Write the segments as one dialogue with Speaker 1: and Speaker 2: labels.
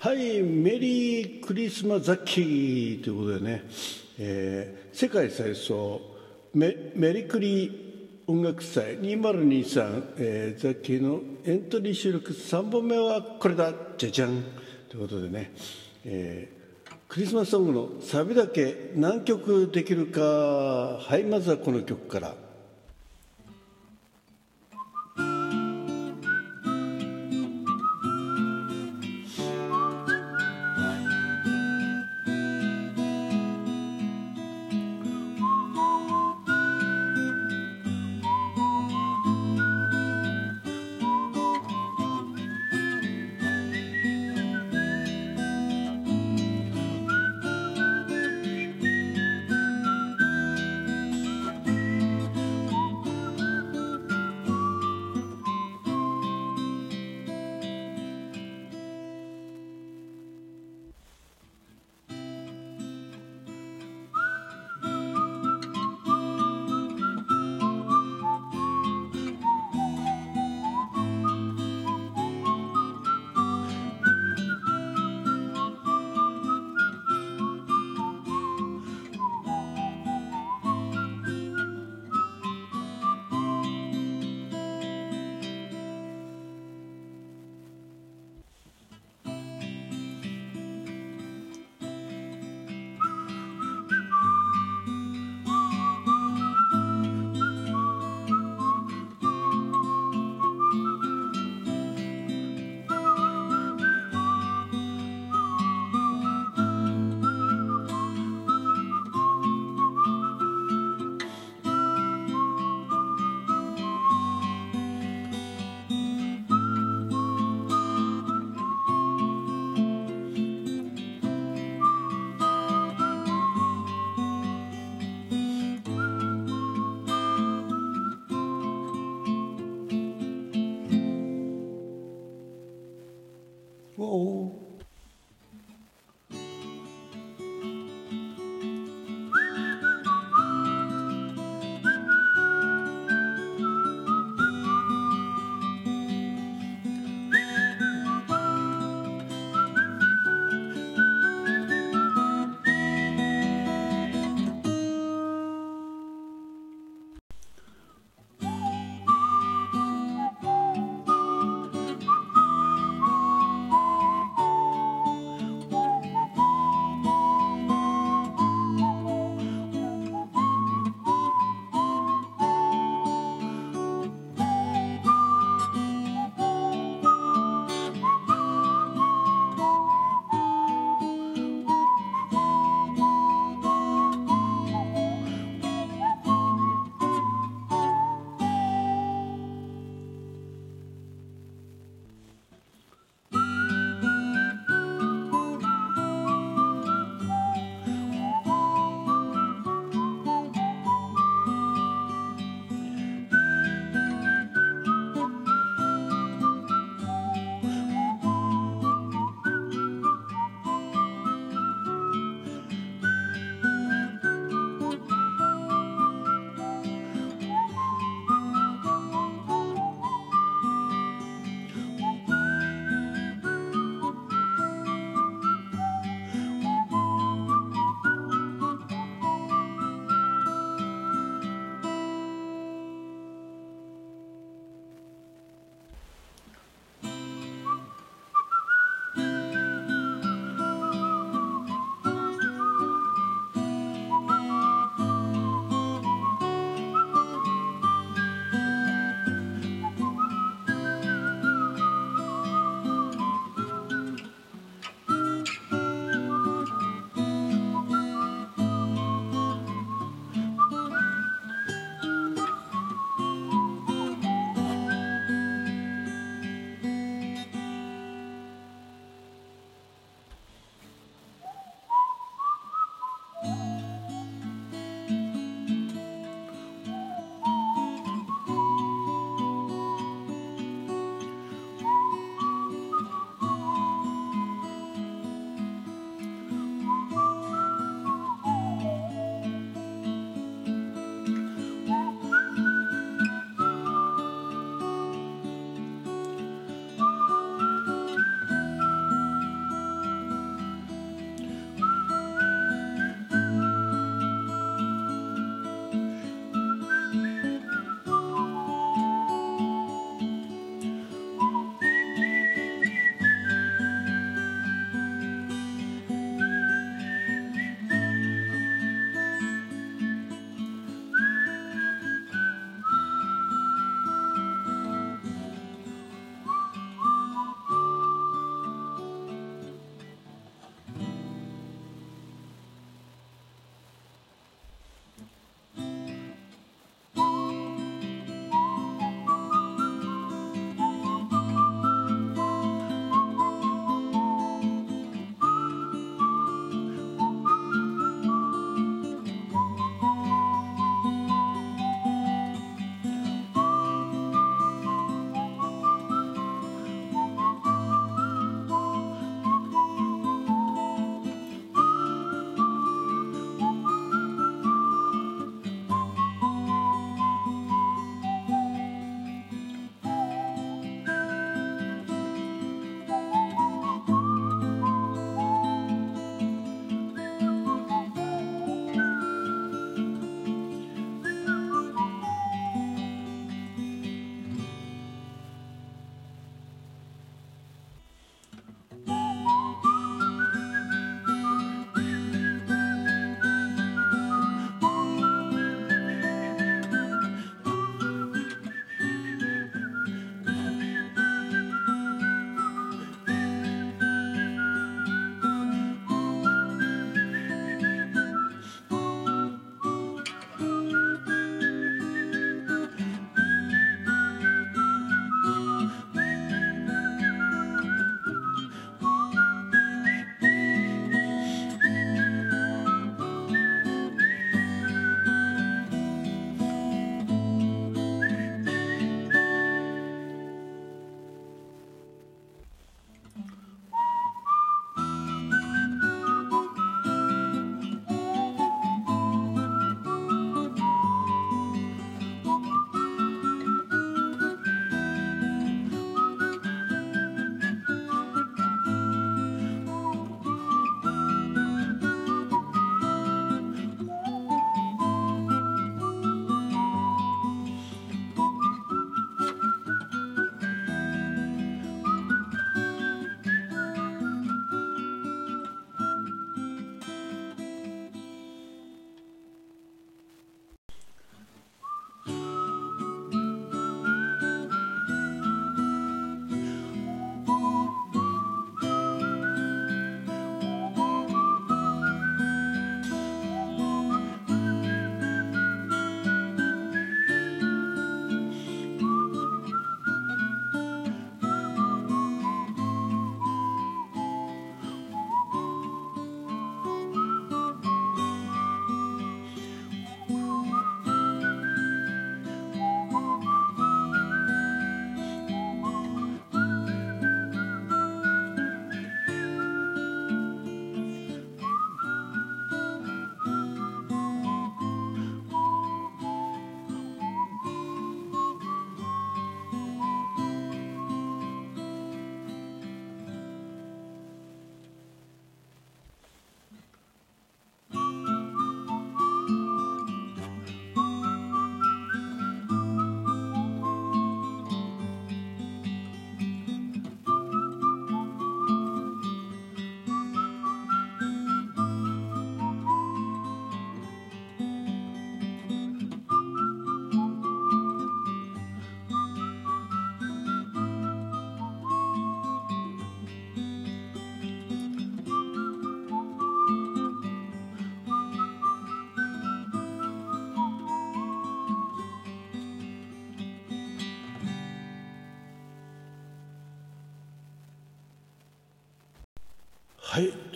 Speaker 1: はい、メリークリスマスザッキーということでね、えー世界最早メメリクリ音楽祭2023、えーザッキーのエントリー収録3本目はこれだじゃじゃんということでね、えークリスマスソングのサビだけ何曲できるかはいまずはこの曲から。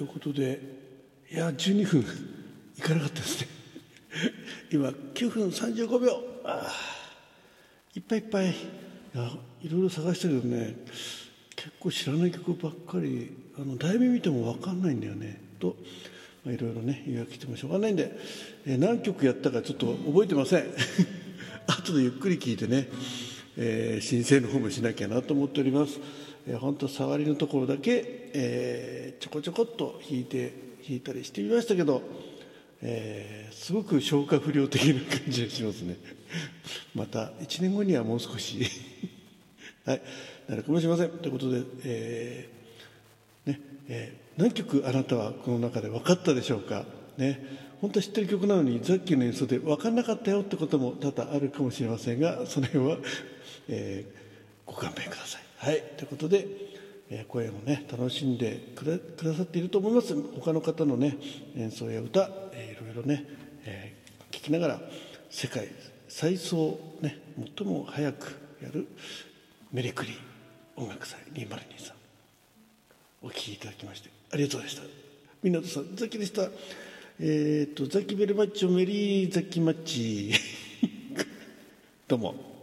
Speaker 1: ということでいや12分いかなかったですね。今9分35秒。あいっぱいいっぱい。いやいろいろ探したけどね結構知らない曲ばっかりあの題名見ても分かんないんだよね。と、まあ、いろいろね言い訳してもしょうがないんで、えー、何曲やったかちょっと覚えてません。後でゆっくり聞いてね、えー、申請の方もしなきゃなと思っております、本当触りのところだけ、えー、ちょこちょこっと弾いて弾いたりしてみましたけど、えー、すごく消化不良的な感じがしますね。また1年後にはもう少し はいなるかもしれません。ということで、えーねえー、何曲あなたはこの中で分かったでしょうか？ね本当は知ってる曲なのにザッキーの演奏で分かんなかったよってことも多々あるかもしれませんがその辺は、えー、ご勘弁ください。はい。ということで、えー、声もね楽しんでくださっていると思います。他の方のね演奏や歌、えー、いろいろね、えー、聞きながら世界最早ね最も早くやるメリクリ音楽祭2023お聴きいただきましてありがとうございました。湊さんザキでした。えっ、ー、とザキベルマッチョメリーザキマッチ。どうも。